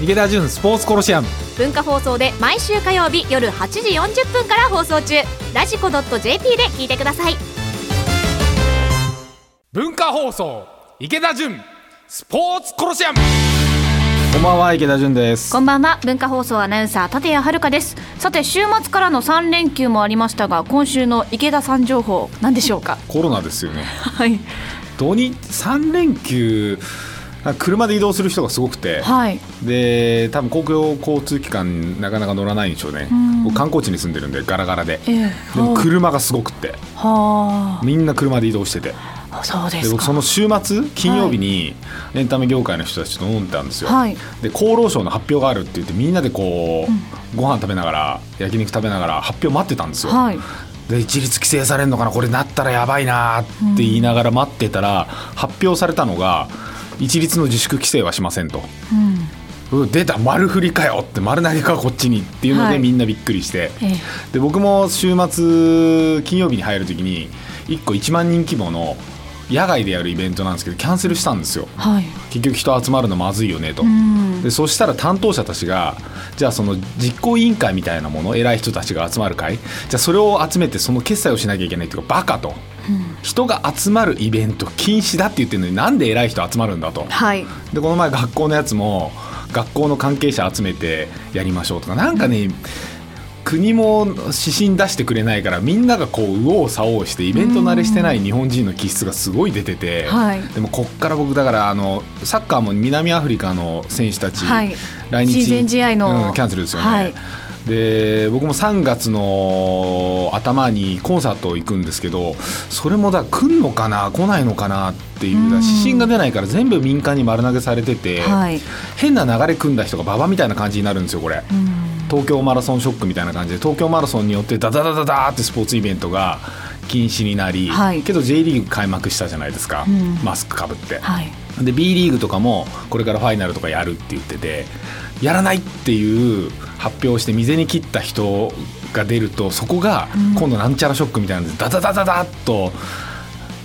池田純スポーツコロシアム。文化放送で毎週火曜日夜8時40分から放送中。ラジコ .jp で聞いてください。文化放送池田純スポーツコロシアム。こんばんは池田純です。こんばんは。文化放送アナウンサー立谷遥です。さて週末からの3連休もありましたが今週の池田さん情報何でしょうか？コロナですよね。はい。土日3連休車で移動する人がすごくて、はい。で多分公共交通機関なかなか乗らないんでしょうね、ん。僕観光地に住んでるんでガラガラで、ええ。でも車がすごくって。はみんな車で移動してて。あそうです僕その週末金曜日にエンタメ業界の人たちと飲んでたんですよ、はい。で厚労省の発表があるって言ってみんなでこう、ご飯食べながら焼肉食べながら発表待ってたんですよ、はい。で一律規制されるのかなこれなったらやばいなって言いながら待ってたら、発表されたのが一律の自粛規制はしませんと。うん。うん。出た丸振りかよって丸投げかこっちにっていうのはい。でみんなびっくりして、ええ。で僕も週末金曜日に入る時に1個1万人規模の野外でやるイベントなんですけどキャンセルしたんですよ。はい。結局人集まるのまずいよねと、うん。でそしたら担当者たちがじゃあその実行委員会みたいなもの偉い人たちが集まる会じゃあそれを集めてその決済をしなきゃいけないっていうかバカと、人が集まるイベント禁止だって言ってるのになんで偉い人集まるんだと。はい。でこの前学校のやつも学校の関係者集めてやりましょうとかなんかね国も指針出してくれないからみんながこう右往左往してイベント慣れしてない日本人の気質がすごい出てて、はい。でもこっから僕だからあのサッカーも南アフリカの選手たち、はい。来日親善試合のうんキャンセルですよね、はいで僕も3月の頭にコンサート行くんですけどそれもだ来んのかな来ないのかなっていう指針が出ないから全部民間に丸投げされてて、はい。変な流れ組んだ人が馬場みたいな感じになるんですよこれ。東京マラソンショックみたいな感じで東京マラソンによってダダダダダーってスポーツイベントが禁止になり、はい。けど J リーグ開幕したじゃないですか、ん。マスクかぶって、はい。で B リーグとかもこれからファイナルとかやるって言っててやらないっていう発表をして未に切った人が出るとそこが今度なんちゃらショックみたいなのでダダダダダッと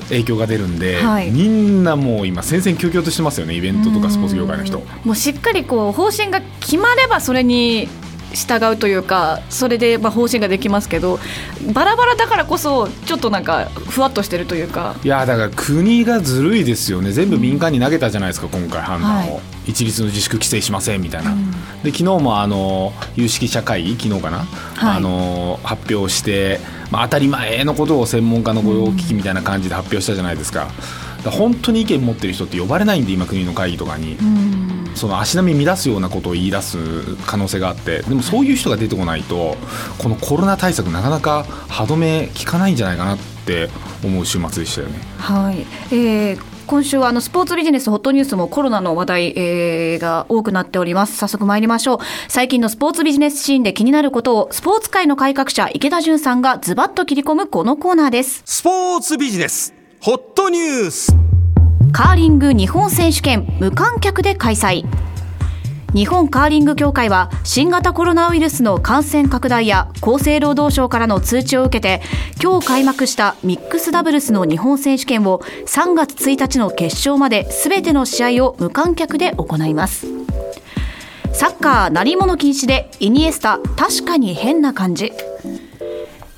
影響が出るんで、はい。みんなもう今戦々恐々としてますよねイベントとかスポーツ業界の人。もうしっかりこう方針が決まればそれに従うというかそれでまあ方針ができますけどバラバラだからこそちょっとなんかふわっとしてるというか。いやだから国がずるいですよね。全部民間に投げたじゃないですか今回判断を、はい。一律の自粛規制しませんみたいな、で昨日もあの有識者会議昨日かな、はい。あの発表して、まあ、当たり前のことを専門家の御用聞きみたいな感じで発表したじゃないですか。だから本当に意見持ってる人って呼ばれないんで今国の会議とかに、その足並み乱すようなことを言い出す可能性があってでもそういう人が出てこないとこのコロナ対策なかなか歯止め効かないんじゃないかなって思う週末でしたよね。はい、えー今週はあのスポーツビジネスホットニュースもコロナの話題、えーが多くなっております。早速参りましょう。最近のスポーツビジネスシーンで気になることをスポーツ界の改革者池田純さんがズバッと切り込むこのコーナーです。スポーツビジネスホットニュースカーリング日本選手権無観客で開催。日本カーリング協会は新型コロナウイルスの感染拡大や厚生労働省からの通知を受けて今日開幕したミックスダブルスの日本選手権を3月1日の決勝まで全ての試合を無観客で行いますサッカー鳴り物禁止でイニエスタ確かに変な感じ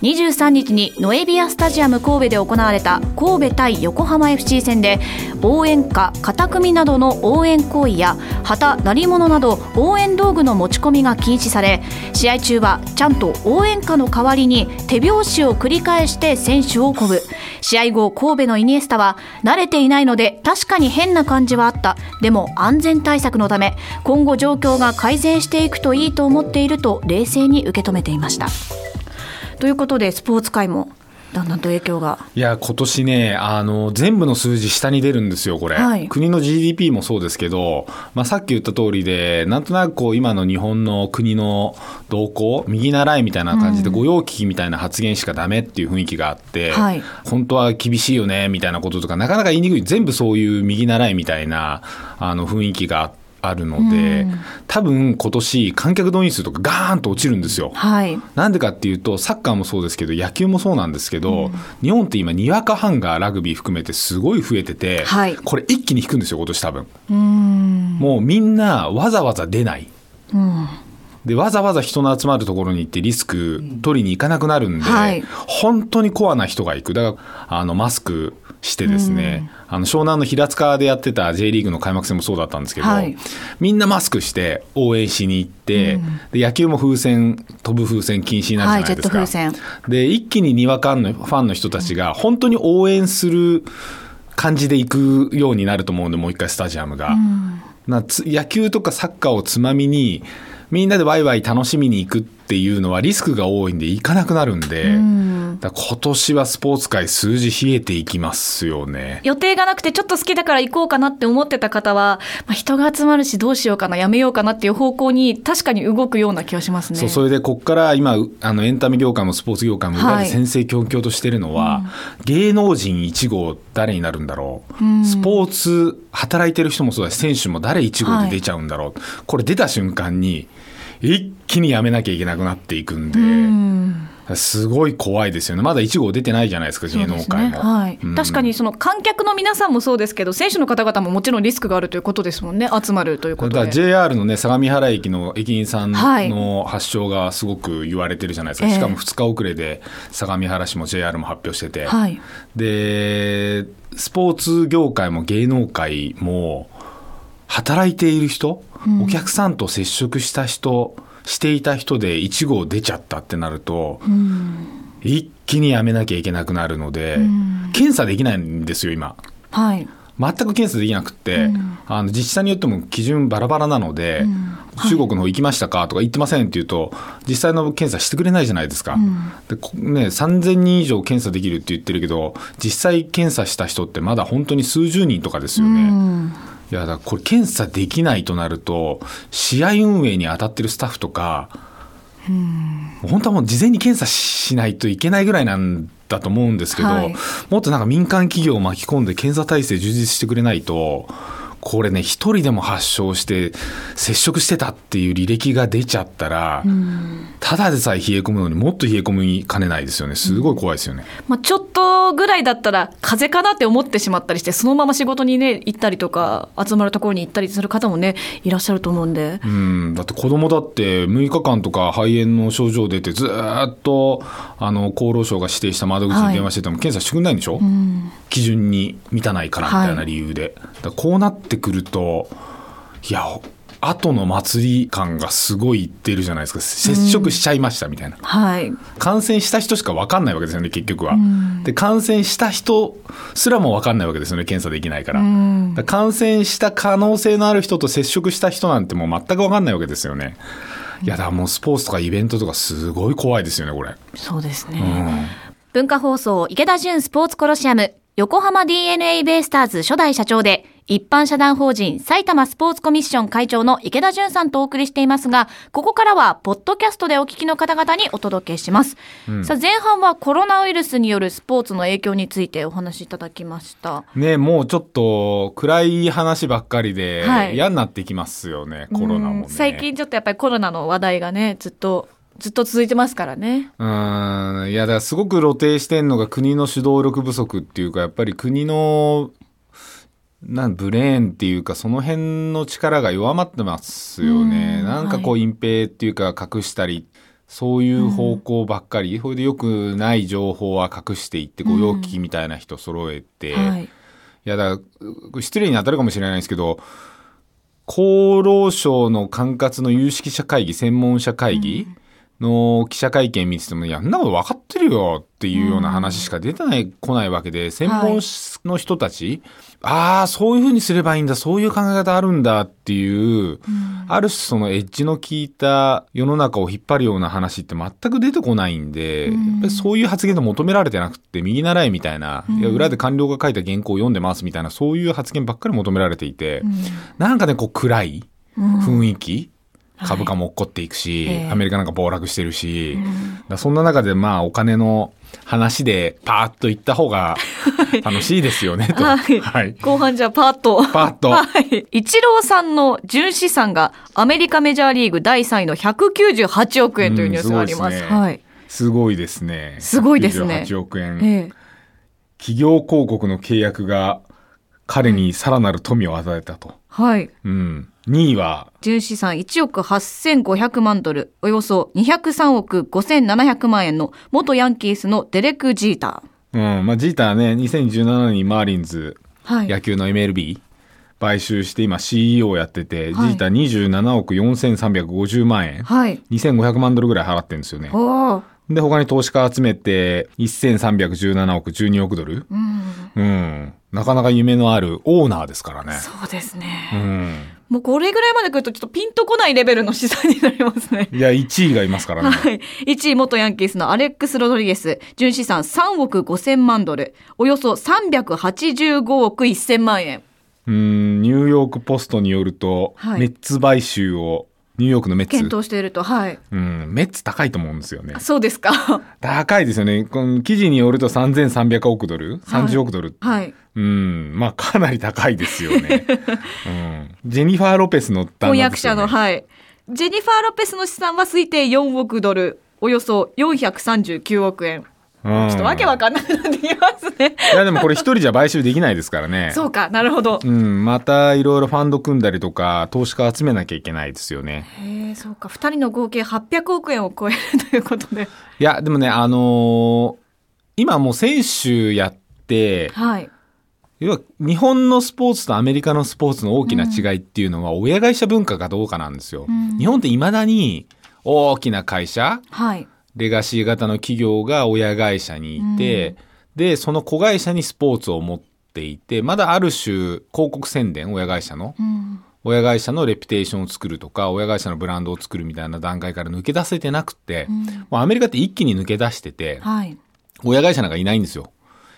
23日にノエビアスタジアム神戸で行われた神戸対横浜 FC 戦で応援歌片組などの応援行為や旗鳴り物など応援道具の持ち込みが禁止され試合中はちゃんと応援歌の代わりに手拍子を繰り返して選手を鼓舞。試合後神戸のイニエスタは慣れていないので確かに変な感じはあった。でも安全対策のため今後状況が改善していくといいと思っていると冷静に受け止めていました。ということでスポーツ界もだんだんと影響が。いや、今年ね、あの、全部の数字下に出るんですよ、これ。はい。国の GDP もそうですけど、まあ、さっき言った通りで、なんとなくこう、今の日本の国の動向、右習いみたいな感じで、御用聞きみたいな発言しかダメっていう雰囲気があって、はい。本当は厳しいよね、みたいなこととか、なかなか言いにくい、全部そういう右習いみたいな、あの、雰囲気があって、あるので、多分今年観客動員数とかガーンと落ちるんですよ。はい。なんでかっていうと、サッカーもそうですけど、野球もそうなんですけど、日本って今、にわかファンがラグビー含めてすごい増えてて、はいこれ一気に引くんですよ、今年多分。もうみんなわざわざ出ない。で、わざわざ人の集まるところに行ってリスク取りに行かなくなるんで、はい本当にコアな人が行く。だから、あの、マスクしてですね、あの、湘南の平塚でやってた J リーグの開幕戦もそうだったんですけど、はい。みんなマスクして応援しに行って、で野球も風船、飛ぶ風船禁止になるじゃないですか。はいジェット風で、一気ににわかのファンの人たちが本当に応援する感じで行くようになると思うんで、もう一回スタジアムが。なつ野球とかサッカーをつまみに、みんなでワイワイ楽しみに行くっていうのはリスクが多いんで行かなくなるんで、だから今年はスポーツ界数字冷えていきますよね。予定がなくてちょっと好きだから行こうかなって思ってた方は、まあ、人が集まるしどうしようかな、やめようかなっていう方向に確かに動くような気がしますね。そう、それでこっから今、うあの、エンタメ業界もスポーツ業界も裏はい。で先生教教としてるのは、芸能人1号誰になるんだろう、スポーツ、働いてる人もそうだし、選手も誰1号で出ちゃうんだろう、これ出た瞬間に、一気にやめなきゃいけなくなっていくんで、すごい怖いですよね。まだ1号出てないじゃないですか、芸能界も。はいうん確かにその観客の皆さんもそうですけど、選手の方々ももちろんリスクがあるということですもんね、集まるというこだからとで。JR のね、相模原駅の駅員さんはいの発症がすごく言われてるじゃないですか。ええしかも2日遅れで相模原市も JR も発表してて。はいで、スポーツ業界も芸能界も、働いている人、お客さんと接触した人、していた人で1号出ちゃったってなると、一気にやめなきゃいけなくなるので、検査できないんですよ、今。はい。全く検査できなくって、あの自治体によっても基準バラバラなので、中国の方行きましたかとか行ってませんって言うと、実際の検査してくれないじゃないですか。でこね、3000人以上検査できるって言ってるけど、実際検査した人ってまだ本当に数十人とかですよね。いや、だこれ検査できないとなると、試合運営に当たってるスタッフとか、本当はもう事前に検査しないといけないぐらいなんだと思うんですけど、はい。もっとなんか民間企業を巻き込んで検査体制充実してくれないと、これね、一人でも発症して、接触してたっていう履歴が出ちゃったら、ただでさえ冷え込むのにもっと冷え込みかねないですよね。すごい怖いですよね。まあ、ちょっとぐらいだったら、風邪かなって思ってしまったりして、そのまま仕事にね、行ったりとか、集まるところに行ったりする方もね、いらっしゃると思うんで。うん、だって子供だって6日間とか肺炎の症状出てずーっとあの厚労省が指定した窓口に電話してても検査してくれないんでしょ、基準に満たないからみたいな理由で、だからこうなってくるといや後の祭り感がすごいいってるじゃないですか。接触しちゃいましたみたいな、はい。感染した人しか分かんないわけですよね結局は、で感染した人すらも分かんないわけですよね検査できないから,、だから感染した可能性のある人と接触した人なんてもう全く分かんないわけですよね。いやだからもうスポーツとかイベントとかすごい怖いですよねこれ、そうですね。うん。文化放送池田純スポーツコロシアム。横浜 DNA ベイスターズ初代社長で一般社団法人埼玉スポーツコミッション会長の池田純さんとお送りしていますがここからはポッドキャストでお聞きの方々にお届けします、さあ前半はコロナウイルスによるスポーツの影響についてお話しいただきました。ねもうちょっと暗い話ばっかりではい。嫌になってきますよね、コロナもね。うん最近ちょっとやっぱりコロナの話題がねずっとずっと続いてますからね。うん、いや、だからすごく露呈してんのが国の主導力不足っていうか、やっぱり国の、なんブレーンっていうか、その辺の力が弱まってますよね。うん。なんかこう、隠蔽っていうか、隠したり、そういう方向ばっかり、それでよくない情報は隠していって、御用聞きみたいな人揃えて、はい。いや、だ失礼に当たるかもしれないですけど、厚労省の管轄の有識者会議、専門者会議の記者会見見てても、いや、そんなこと分かってるよっていうような話しか出てない、来ないわけで、専門の人たち、ああ、そういうふうにすればいいんだ、そういう考え方あるんだっていう、ある種そのエッジの効いた世の中を引っ張るような話って全く出てこないんで、やっぱりそういう発言が求められてなくって、右習いみたいな、いや裏で官僚が書いた原稿を読んでますみたいな、そういう発言ばっかり求められていて、なんかね、こう暗い雰囲気、株価も落っこっていくし、ええアメリカなんか暴落してるし、だからそんな中でまあお金の話でパーッと言った方が楽しいですよね、と。はいはい。後半じゃあパーッと。パーッと。はい。イチローさんの純資産がアメリカメジャーリーグ第3位の198億円というニュースがあります。うんはい。すごいですね。すごいですね98億円。ええ。企業広告の契約が彼にさらなる富を与えたと。はい。うん。2位は、純資産1億8500万ドル、およそ203億5700万円の元ヤンキースのデレク・ジータうん、まあ、ジーターね、2017年にマーリンズ、ー。はい。野球の MLB、買収して今 CEO をやってて、はいジーター27億4350万円。はい。2500万ドルぐらい払ってるんですよね。で、他に投資家集めて、1317億、12億ドル。うん。うん。なかなか夢のあるオーナーですからね。そうですうね。ん。もうこれぐらいまで来るとちょっとピンとこないレベルの資産になりますね。いや、1位がいますからね。はい。1位元ヤンキースのアレックス・ロドリゲス。純資産3億5千万ドル。およそ385億1千万円。うん、ニューヨークポストによると、はいメッツ買収を、ニューヨークのメッツ。検討していると。はい。うん、メッツ高いと思うんですよね。そうですか。高いですよね。この記事によると3300億ドル ?30 億ドル、はい。うん、まあかなり高いですよね。うん、ジェニファー・ロペスの旦婚那ね約者の、はい。ジェニファー・ロペスの資産は推定4億ドル。およそ439億円。うんちょっとわけわかんなくなってきますね。いやでもこれ一人じゃ買収できないですからね。そうか、なるほど。うん、またいろいろファンド組んだりとか、投資家集めなきゃいけないですよね。へえ、そうか。二人の合計800億円を超えるということで。いや、でもね、あのー今もう選手やって、はい。要は日本のスポーツとアメリカのスポーツの大きな違いっていうのは親会社文化かどうかなんですよ。ん日本って未だに大きな会社、はい。レガシー型の企業が親会社にいて、で、その子会社にスポーツを持っていて、まだある種広告宣伝、親会社の。うん。親会社のレピュテーションを作るとか、親会社のブランドを作るみたいな段階から抜け出せてなくて、もうアメリカって一気に抜け出してて、はい。親会社なんかいないんですよ。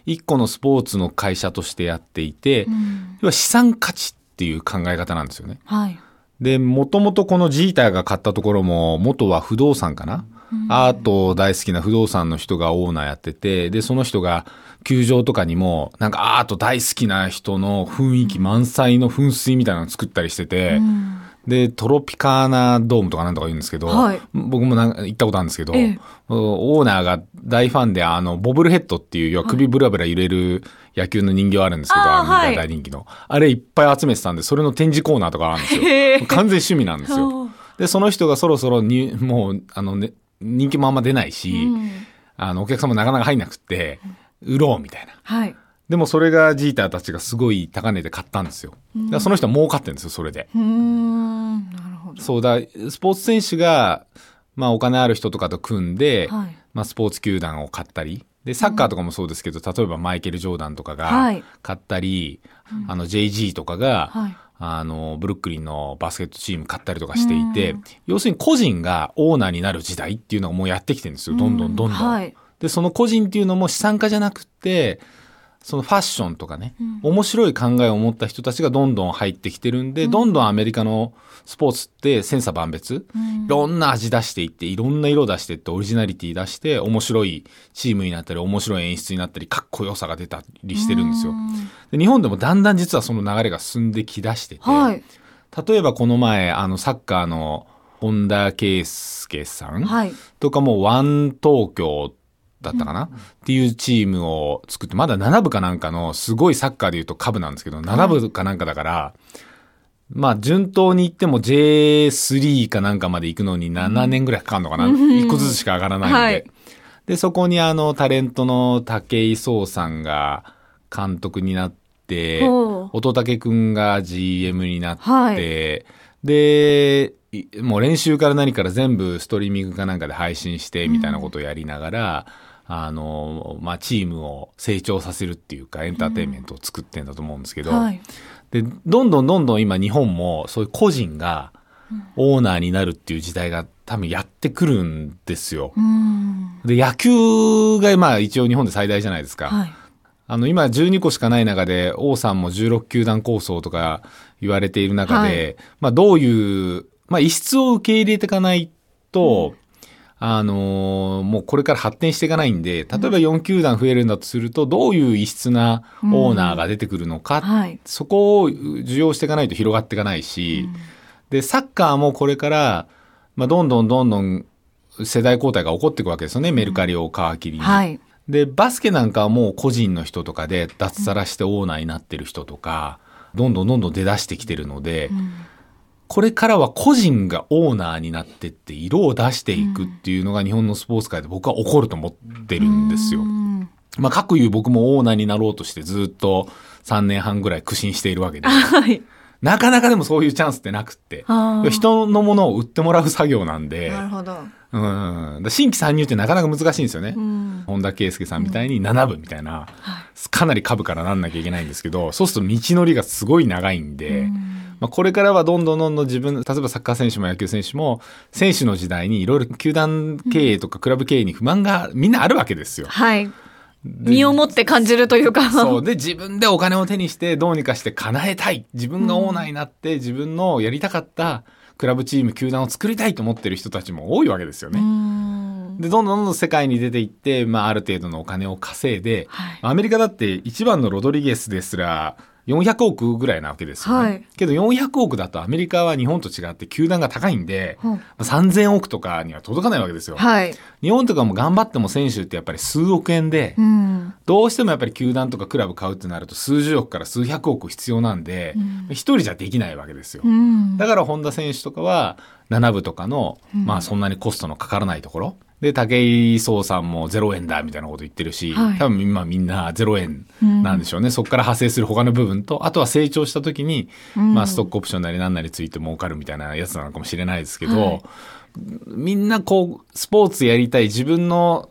一個のスポーツの会社としてやっていて、うん。要は資産価値っていう考え方なんですよね。はい。で、もともとこのジーターが買ったところも、元は不動産かな、アート大好きな不動産の人がオーナーやってて、で、その人が球場とかにも、なんかアート大好きな人の雰囲気満載の噴水みたいなの作ったりしてて、うん。で、トロピカーナドームとかなんとか言うんですけど、はい僕もなんか行ったことあるんですけど、ええオーナーが大ファンで、あの、ボブルヘッドっていう、要は首ブラブラ揺れる野球の人形あるんですけど、あーアメリカはい大人気の。あれいっぱい集めてたんで、それの展示コーナーとかあるんですよ。完全趣味なんですおよ ー。で、その人がそろそろに、もう、あのね、人気もあんま出ないし、うんあの、お客さんもなかなか入んなくって、売ろうみたいな。はい。でもそれがジーターたちがすごい高値で買ったんですよ。その人は儲かってるんですよ、それで。うーん。なるほど。そうだ、スポーツ選手が、まあお金ある人とかと組んで、はいまあスポーツ球団を買ったり、で、サッカーとかもそうですけど、例えばマイケル・ジョーダンとかはがい買ったり、あの JG とかが、はいあの、ブルックリンのバスケットチーム買ったりとかしていて、要するに個人がオーナーになる時代っていうのがもうやってきてるんですよ。どんどんどんどん。はいで、その個人っていうのも資産家じゃなくて、そのファッションとかね、面白い考えを持った人たちがどんどん入ってきてるんで、どんどんアメリカのスポーツって千差万別、いろんな味出していって、いろんな色出していって、オリジナリティ出して、面白いチームになったり、面白い演出になったり、かっこよさが出たりしてるんですよ。で日本でもだんだん実はその流れが進んできだしてて、はい。例えばこの前、あの、サッカーの本田圭佑さん、はい。とかもワン東京だったかな、っていうチームを作って、まだ7部かなんかの、すごいサッカーで言うと下部なんですけど、7部かなんかだから、まあ順当に言っても J3 かなんかまで行くのに7年ぐらいかかるのかな、一個ずつしか上がらないんで。はい。で、そこにあの、タレントの武井壮さんが監督になって、乙武くんが GM になって、はい。で、いもう練習から何から全部ストリーミングかなんかで配信してみたいなことをやりながら、あの、まあ、チームを成長させるっていうか、エンターテインメントを作ってんだと思うんですけど、はい。で、どんどんどんどん今日本もそういう個人がオーナーになるっていう時代が多分やってくるんですよ。うん。で、野球がまあ一応日本で最大じゃないですか。はい。あの、今12個しかない中で、王さんも16球団構想とか言われている中で、はまあどういう、まあ異質を受け入れていかないと、あのーもうこれから発展していかないんで、例えば4球団増えるんだとすると、どういう異質なオーナーが出てくるのか、はい。そこを受容していかないと広がっていかないし、で、サッカーもこれから、まあ、どんどんどんどん世代交代が起こっていくわけですよね、メルカリを皮切りに。はい。で、バスケなんかはもう個人の人とかで脱サラしてオーナーになってる人とか、どんどんどんどん出だしてきてるので、これからは個人がオーナーになってって色を出していくっていうのが日本のスポーツ界で僕は起こると思ってるんですよ。まあ、各言う僕もオーナーになろうとしてずっと3年半ぐらい苦心しているわけで、はい。なかなかでもそういうチャンスってなくって人のものを売ってもらう作業なんで、なるほど。うん。新規参入ってなかなか難しいんですよね。ん本田圭佑さんみたいに7部みたいな、かなり株からなんなきゃいけないんですけど、そうすると道のりがすごい長いんで、まあ、これからはどんどんどんどん自分、例えばサッカー選手も野球選手も、選手の時代にいろいろ球団経営とかクラブ経営に不満がみんなあるわけですよ。はい。身をもって感じるというか。そう。で、自分でお金を手にして、どうにかして叶えたい。自分がオーナーになって、自分のやりたかったクラブチーム、球団を作りたいと思ってる人たちも多いわけですよね。で、どんどんどんどん世界に出ていって、まあ、ある程度のお金を稼いで、はいアメリカだって一番のロドリゲスですら、400億ぐらいなわけですよね。はいけど400億だとアメリカは日本と違って球団が高いんで、うん3000億とかには届かないわけですよ。はい。日本とかも頑張っても選手ってやっぱり数億円で、うん。どうしてもやっぱり球団とかクラブ買うってなると数十億から数百億必要なんで、一人じゃできないわけですよ。うん。だから本田選手とかは7部とかの、まあそんなにコストのかからないところ。で、武井壮さんも0円だみたいなこと言ってるし、はい多分今みんな0円なんでしょうね。そこから派生する他の部分と、あとは成長した時に、まあストックオプションなり何なりついて儲かるみたいなやつなのかもしれないですけど、はいみんなこう、スポーツやりたい自分の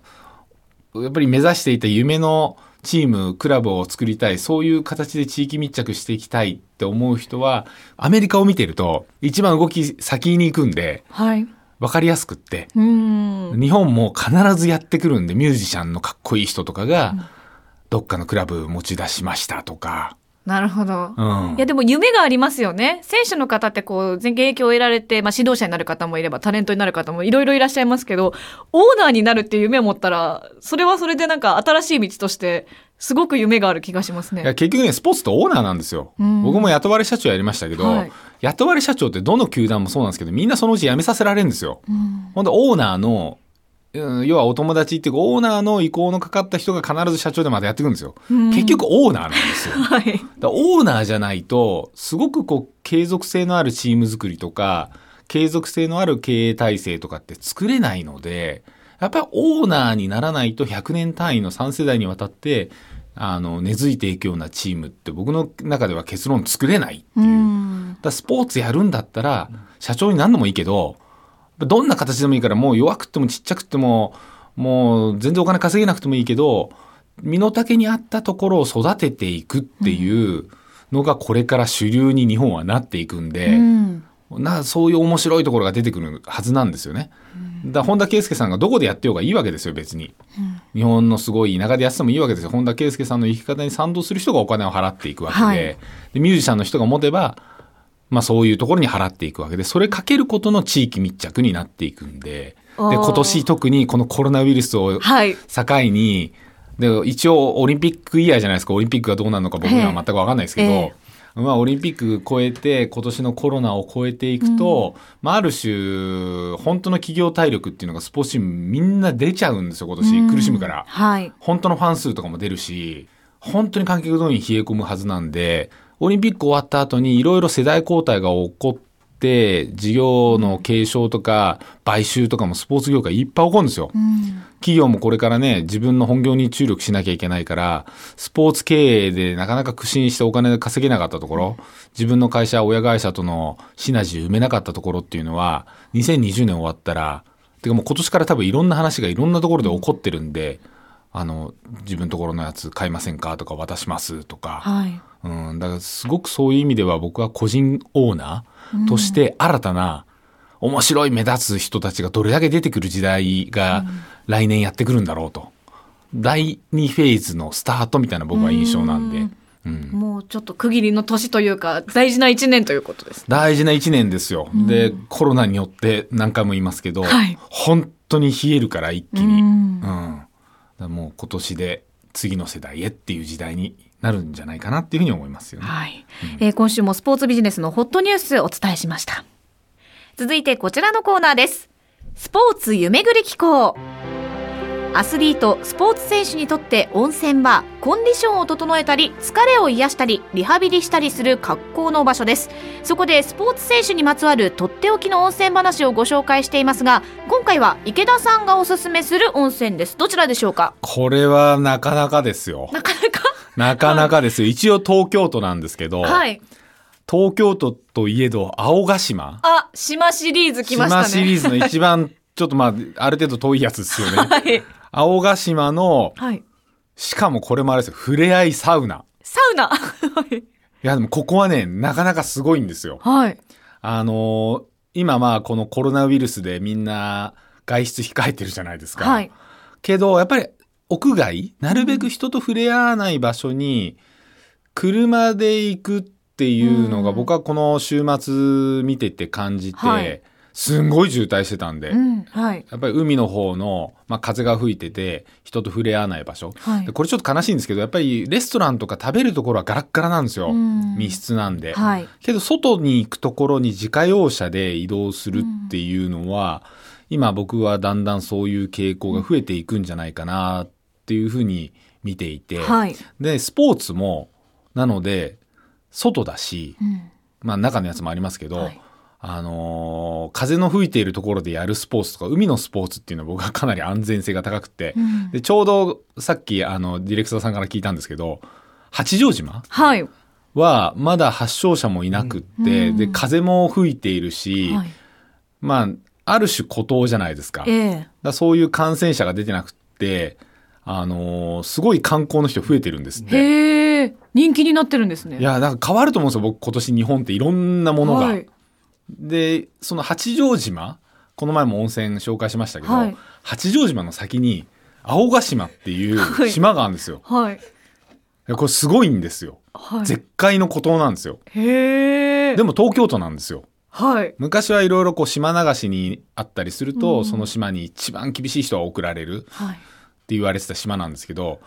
やっぱり目指していた夢のチーム、クラブを作りたい、そういう形で地域密着していきたいって思う人は、アメリカを見てると、一番動き先に行くんで、はい。わかりやすくって、うん。日本も必ずやってくるんで、ミュージシャンのかっこいい人とかが、どっかのクラブ持ち出しましたとか、なるほど。うんいやでも夢がありますよね。選手の方ってこう、全経験を得られて、まあ指導者になる方もいれば、タレントになる方もいろいろいらっしゃいますけど、オーナーになるっていう夢を持ったら、それはそれでなんか新しい道として、すごく夢がある気がしますいやね。結局ね、スポーツってオーナーなんですよ。ん僕も雇われ社長やりましたけど、はい雇われ社長ってどの球団もそうなんですけど、みんなそのうち辞めさせられるんですよ。ほんで、オーナーの、うん要はお友達っていうか、オーナーの意向のかかった人が必ず社長でまたやってくるんですよ。結局オーナーなんですよ。はい。オーナーじゃないと、すごくこう、継続性のあるチーム作りとか、継続性のある経営体制とかって作れないので、やっぱりオーナーにならないと100年単位の3世代にわたって、あの、根付いていくようなチームって僕の中では結論作れないっていう。うん。だスポーツやるんだったら、社長になるのもいいけど、どんな形でもいいから、もう弱くってもちっちゃくっても、もう全然お金稼げなくてもいいけど、身の丈に合ったところを育てていくっていうのがこれから主流に日本はなっていくんで、うん。なそういう面白いところが出てくるはずなんですよね。だ本田圭佑さんがどこでやってようがいいわけですよ、別に。日本のすごい田舎でやっててもいいわけですよ。本田圭佑さんの生き方に賛同する人がお金を払っていくわけで、はいでミュージシャンの人が持てば、まあそういうところに払っていくわけで、それかけることの地域密着になっていくんで、で、今年特にこのコロナウイルスをはい。境に、で、一応オリンピックイヤーじゃないですか。オリンピックがどうなるのか僕には全くわかんないですけど、ええまあオリンピック超えて、今年のコロナを超えていくと、まあある種、本当の企業体力っていうのがスポーツみんな出ちゃうんですよ、今年。苦しむから。はい。本当のファン数とかも出るし、本当に観客動員冷え込むはずなんで、オリンピック終わった後にいろいろ世代交代が起こって、事業の継承とか買収とかもスポーツ業界いっぱい起こるんですよ。企業もこれからね、自分の本業に注力しなきゃいけないから、スポーツ経営でなかなか苦心してお金稼げなかったところ、自分の会社、親会社とのシナジー埋めなかったところっていうのは、2020年終わったら、てかもう今年から多分いろんな話がいろんなところで起こってるんで、あの、自分のところのやつ買いませんかとか渡しますとか、はい。うん、だからすごくそういう意味では僕は個人オーナーとして新たな面白い目立つ人たちがどれだけ出てくる時代が来年やってくるんだろうと。第2フェーズのスタートみたいな僕は印象なんで。うんもうちょっと区切りの年というか、大事な一年ということです。大事な1年ですよ。で、コロナによって何回も言いますけど、はい本当に冷えるから一気に。ううんん。だからもう今年で次の世代へっていう時代になるんじゃないかなっていうふうに思いますよね。はい、えー今週もスポーツビジネスのホットニュースお伝えしました。続いてこちらのコーナーです。スポーツ夢ぐり機構。アスリート、スポーツ選手にとって温泉はコンディションを整えたり、疲れを癒したり、リハビリしたりする格好の場所です。そこでスポーツ選手にまつわるとっておきの温泉話をご紹介していますが、今回は池田さんがおすすめする温泉です。どちらでしょうか？これはなかなかですよ。なかなか？なかなかですよ。一応東京都なんですけど、はい。東京都といえど青ヶ島。あ、島シリーズ来ましたね。島シリーズの一番、ちょっとまあ、ある程度遠いやつですよね。はい。青ヶ島の、はい。しかもこれもあれですよ、触れ合いサウナ。サウナ。はい。いや、でもここはね、なかなかすごいんですよ。はい。あのー今まあこのコロナウイルスでみんな外出控えてるじゃないですか。はい。けど、やっぱり屋外、なるべく人と触れ合わない場所に、車で行くっていうのがうん僕はこの週末見てて感じて、はいすんごい渋滞してたんで、うん。はい。やっぱり海の方の、まあ、風が吹いてて、人と触れ合わない場所。はいでこれちょっと悲しいんですけど、やっぱりレストランとか食べるところはガラッガラなんですよ。うん密室なんで。はい。けど、外に行くところに自家用車で移動するっていうのは、今僕はだんだんそういう傾向が増えていくんじゃないかなっていうふうに見ていて。はい。で、スポーツも、なので、外だし、うん。まあ中のやつもありますけど、はいあのー風の吹いているところでやるスポーツとか、海のスポーツっていうのは僕はかなり安全性が高くて、うんで、ちょうどさっきあの、ディレクターさんから聞いたんですけど、八丈島はい。はまだ発症者もいなくって、うんで、風も吹いているし、はい。まあ、ある種孤島じゃないですか。ええ。らそういう感染者が出てなくって、あのーすごい観光の人増えてるんですって。へえ。人気になってるんですね。いや、なんか変わると思うんですよ、僕今年日本っていろんなものが。はい。で、その八丈島、この前も温泉紹介しましたけど、はい八丈島の先に青ヶ島っていうはい島があるんですよ。はい。これすごいんですよ。はい。絶海の孤島なんですよ。へえ。でも東京都なんですよ。はい。昔はいろいろこう島流しにあったりすると、うんその島に一番厳しい人が送られるはい。って言われてた島なんですけど、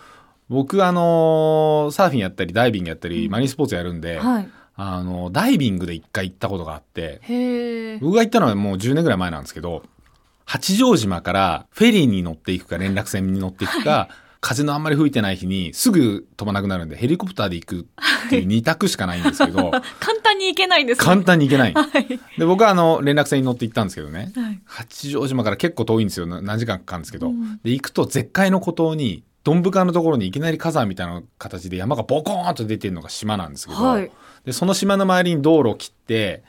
僕あのーサーフィンやったりダイビングやったり、マリンスポーツやるんで、はい。あのダイビングで一回行ったことがあって。僕が行ったのはもう10年ぐらい前なんですけど、八丈島からフェリーに乗っていくか連絡船に乗っていくか、風のあんまり吹いてない日にすぐ飛ばなくなるんでヘリコプターで行くっていう2択しかないんですけど、簡単に行けないんですね簡単に行けない。はい。で、僕はあの連絡船に乗って行ったんですけどね、はい。八丈島から結構遠いんですよ。な何時間かかるんですけど。うんで、行くと絶海の孤島に、どんぶかのところにいきなり火山みたいな形で山がボコーンと出てるのが島なんですけど、はいで、その島の周りに道路を切って、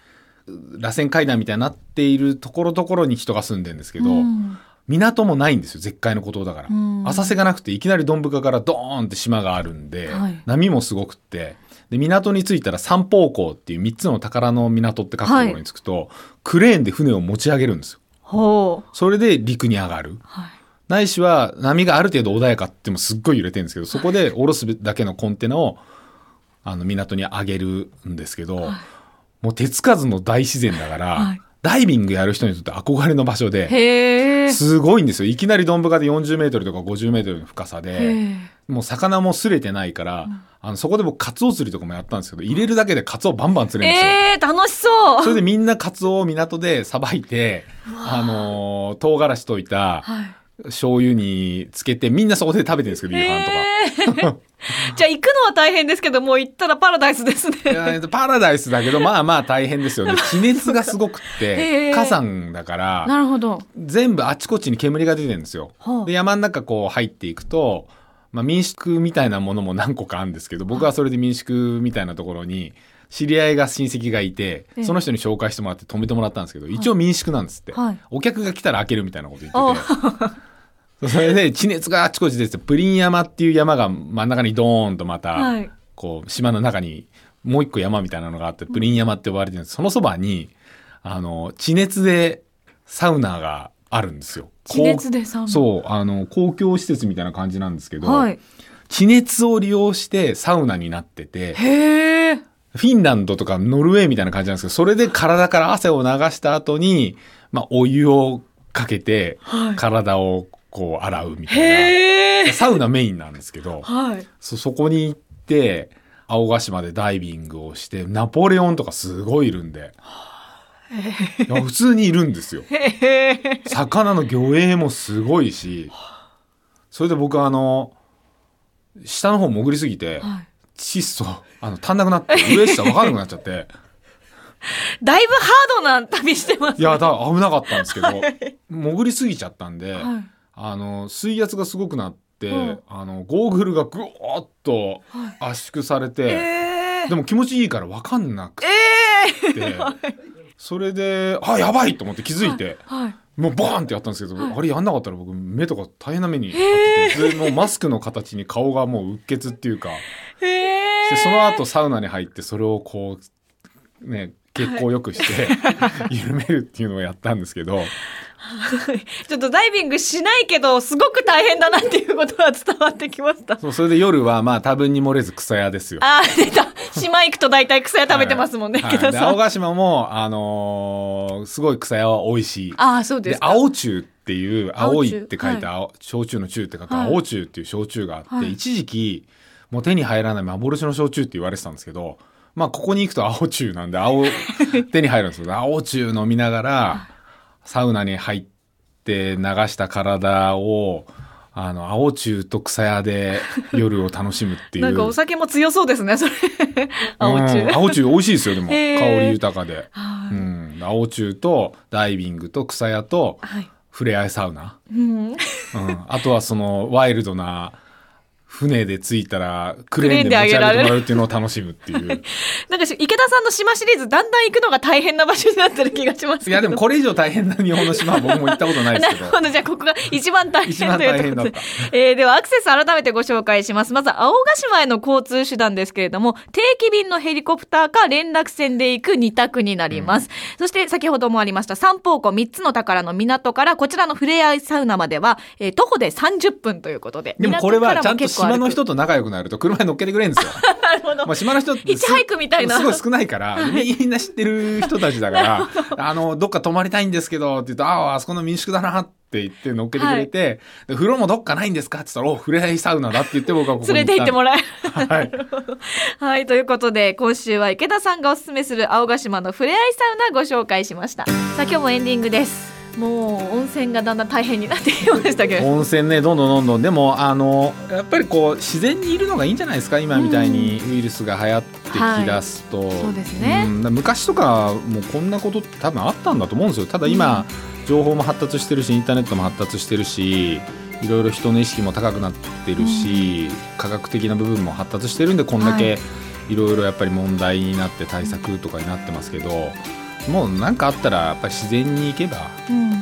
螺旋階段みたいになっているところどころに人が住んでるんですけど、うん港もないんですよ、絶海の孤島だから。うん浅瀬がなくて、いきなりどんぶかからドーンって島があるんで、はい波もすごくって、で、港に着いたら三方港っていう3つの宝の港って書くところに着くと、クレーンで船を持ち上げるんですよ。ほう。それで陸に上がる。はい。ないしは波がある程度穏やかってもすっごい揺れてるんですけど、そこで下ろすだけのコンテナをあの港に上げるんですけど、もう手つかずの大自然だから、はいダイビングやる人にとって憧れの場所で。すごいんですよ。いきなりどんぶかで40メートルとか50メートルの深さへで、え。もう魚も擦れてないから、あのそこで僕カツオ釣りとかもやったんですけど、入れるだけでカツオバンバン釣れるんですよ。ええ、楽しそう。それでみんなカツオを港でさばいて、あのー唐辛子溶いたはい。醤油につけて、みんなそこで食べてるんですけど、夕飯とか。じゃあ行くのは大変ですけど、もう行ったらパラダイスですね。いやパラダイスだけど、まあまあ大変ですよね。地熱がすごくっへて、ー火山だから、なるほど。全部あちこちに煙が出てるんですよはあ。で、山の中こう入っていくと、まあ民宿みたいなものも何個かあるんですけど、僕はそれで民宿みたいなところに、知り合いが親戚がいてええ、その人に紹介してもらって止めてもらったんですけど、一応民宿なんですってはい。お客が来たら開けるみたいなこと言ってて。それで地熱があちこち出てて、プリン山っていう山が真ん中にドーンとまた、はいこう、島の中にもう一個山みたいなのがあって、プリン山って呼ばれてるんです。そのそばに、あの、地熱でサウナがあるんですよ。地熱でサウナそう、あの、公共施設みたいな感じなんですけど、はい。地熱を利用してサウナになってて、へえ。フィンランドとかノルウェーみたいな感じなんですけど、それで体から汗を流した後に、まあ、お湯をかけてはい体をこう洗うみたいな。サウナメインなんですけど、はい。そ、そこに行って、青ヶ島でダイビングをして、ナポレオンとかすごいいるんで。普通にいるんですよ。魚の魚影もすごいし、それで僕あの、下の方潜りすぎて、はい。窒素、あの、足んなくなって、上下分かんなくなっちゃって、だいぶハードな旅してますいや、だ危なかったんですけど、潜りすぎちゃったんで、はいあの、水圧がすごくなって、うん。あの、ゴーグルがぐおっと圧縮されて、えー。でも気持ちいいから分かんなくて、え それで、あ、やばいと思って気づいて、ーはい。もうバーンってやったんですけど、あれやんなかったら僕目とか大変な目に遭ってて、もうマスクの形に顔がもううっ血っていうか、でその後サウナに入ってそれをこう、ね、血行を良くして、緩めるっていうのをやったんですけど、ちょっとダイビングしないけど、すごく大変だなっていうことは伝わってきました。そうそれで夜はまあ多分に漏れず草屋ですよ。あー、出た。島行くと大体草屋食べてますもんね、はいで池田さん。青ヶ島も、あのーすごい草屋は美味しい。ああ、そうでですか。青中っていう青いって書いて青、焼酎の中って書くはい青中っていう焼酎があって、はい一時期もう手に入らない幻の焼酎って言われてたんですけどまあここに行くと青中なんで青 手に入るんですけど青中飲みながらサウナに入って流した体をあの青中と草屋で夜を楽しむっていう。なんかお酒も強そうですね、それ。青中。うん。青中。美味しいですよでも。香り豊かで、はうん、青中とダイビングと草屋とはい。触れ合いサウナ。うん。うん、あとはそのワイルドな船で着いたらクレーンで持ち上げてもらうっていうのを楽しむっていう。なんかし池田さんの島シリーズ、だんだん行くのが大変な場所になってる気がしますけど。いやでもこれ以上大変な日本の島は僕も行ったことないですけど。なるほど。じゃあ、ここが一番大変というところで。えーでは、アクセス改めてご紹介します。まず、青ヶ島への交通手段ですけれども、定期便のヘリコプターか連絡船で行く2択になります。そして、先ほどもありました、三方湖3つの宝の港から、こちらの触れ合いサウナまでは、えー徒歩で30分ということで。でもこれはちゃんと島の人と。と仲良くなると車に乗っけてくれるんですよ。なるほどまあ島の人ってヒッチハイクみたいなすごい少ないから、みんな知ってる人たちだから、あの、どっか泊まりたいんですけど、って言うと、ああ、あそこの民宿だなって言って乗っけてくれて、で風呂もどっかないんですかって言ったら、お、触れ合いサウナだって言って僕はここに連 れて行ってもららえる。はい。はい、ということで、今週は池田さんがおすすめする青ヶ島の触れ合いサウナご紹介しました。さあ、今日もエンディングです。もう、温泉がだんだん大変になってきましたけど。温泉ねどんどんどんどん。でもあのやっぱりこう自然にいるのがいいんじゃないですか今みたいにウイルスが流行ってきだすと、そうですね。ん。だ昔とかもうこんなことって多分あったんだと思うんですよ。ただ今、情報も発達してるしインターネットも発達してるしいろいろ人の意識も高くなってるし、科学的な部分も発達してるんでこんだはけいろいろやっぱり問題になって対策とかになってますけど、もう何かあったらやっぱり自然に行けば、うん、うん、も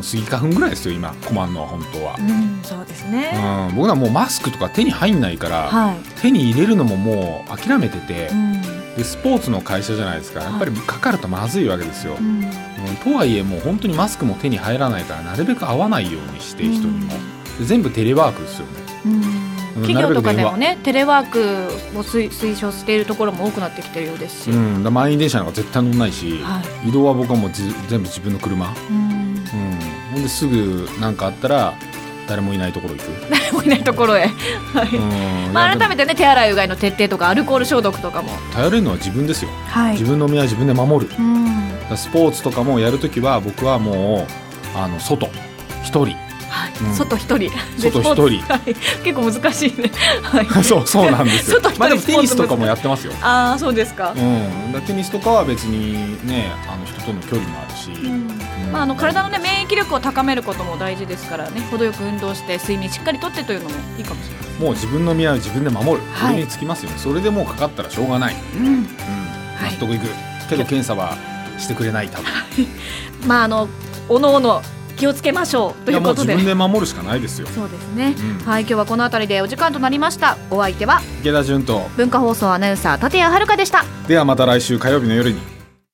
うスギ花粉ぐらいですよ今。困るのは本当は。うん、そうですね。うん、僕らもうマスクとか手に入んないから、はい。手に入れるのももう諦めてて、うん、でスポーツの会社じゃないですか。やっぱりかかるとまずいわけですよ、うん、うんとはいえもう本当にマスクも手に入らないからなるべく会わないようにして人にも、で全部テレワークですよね。うん企業とかでもね、テレワークを推推奨しているところも多くなってきてるようですし。うん、満員電車なんか絶対乗んないし、は移動は僕はもうじ全部自分の車、うん、うん、ほんですぐ何かあったら誰もいないところ行く、誰もいないところへ。はい。うん。まあ、改めてね、手洗いうがいの徹底とか、アルコール消毒とかも。頼れるのは自分ですよ。は自。分の身は自分で守る。うん。スポーツとかもやるときは僕はもうあの外。一人外一人。外一人。はい。結構難しいね。はい。そうそうなんですよ。まあでもテニスとかもやってますよ。ああ、そうですか。う。ん、テニスとかは別にねあの人との距離もあるし、うん。まあ、あの体の、ね、免疫力を高めることも大事ですからね。程よく運動して睡眠しっかりとってというのもいいかもしれない。もう自分の身は自分で守る、はい。それにつきますよね。それでもうかかったらしょうがない、うん。納得いく、けど検査はしてくれない多分。まああのおのおの気をつけましょうということで。分で守るしかないですよ。そうですね、うん。はい今日はこの辺りでお時間となりました。お相手は？池田純と。文化放送アナウンサー立谷遥でした。ではまた来週火曜日の夜に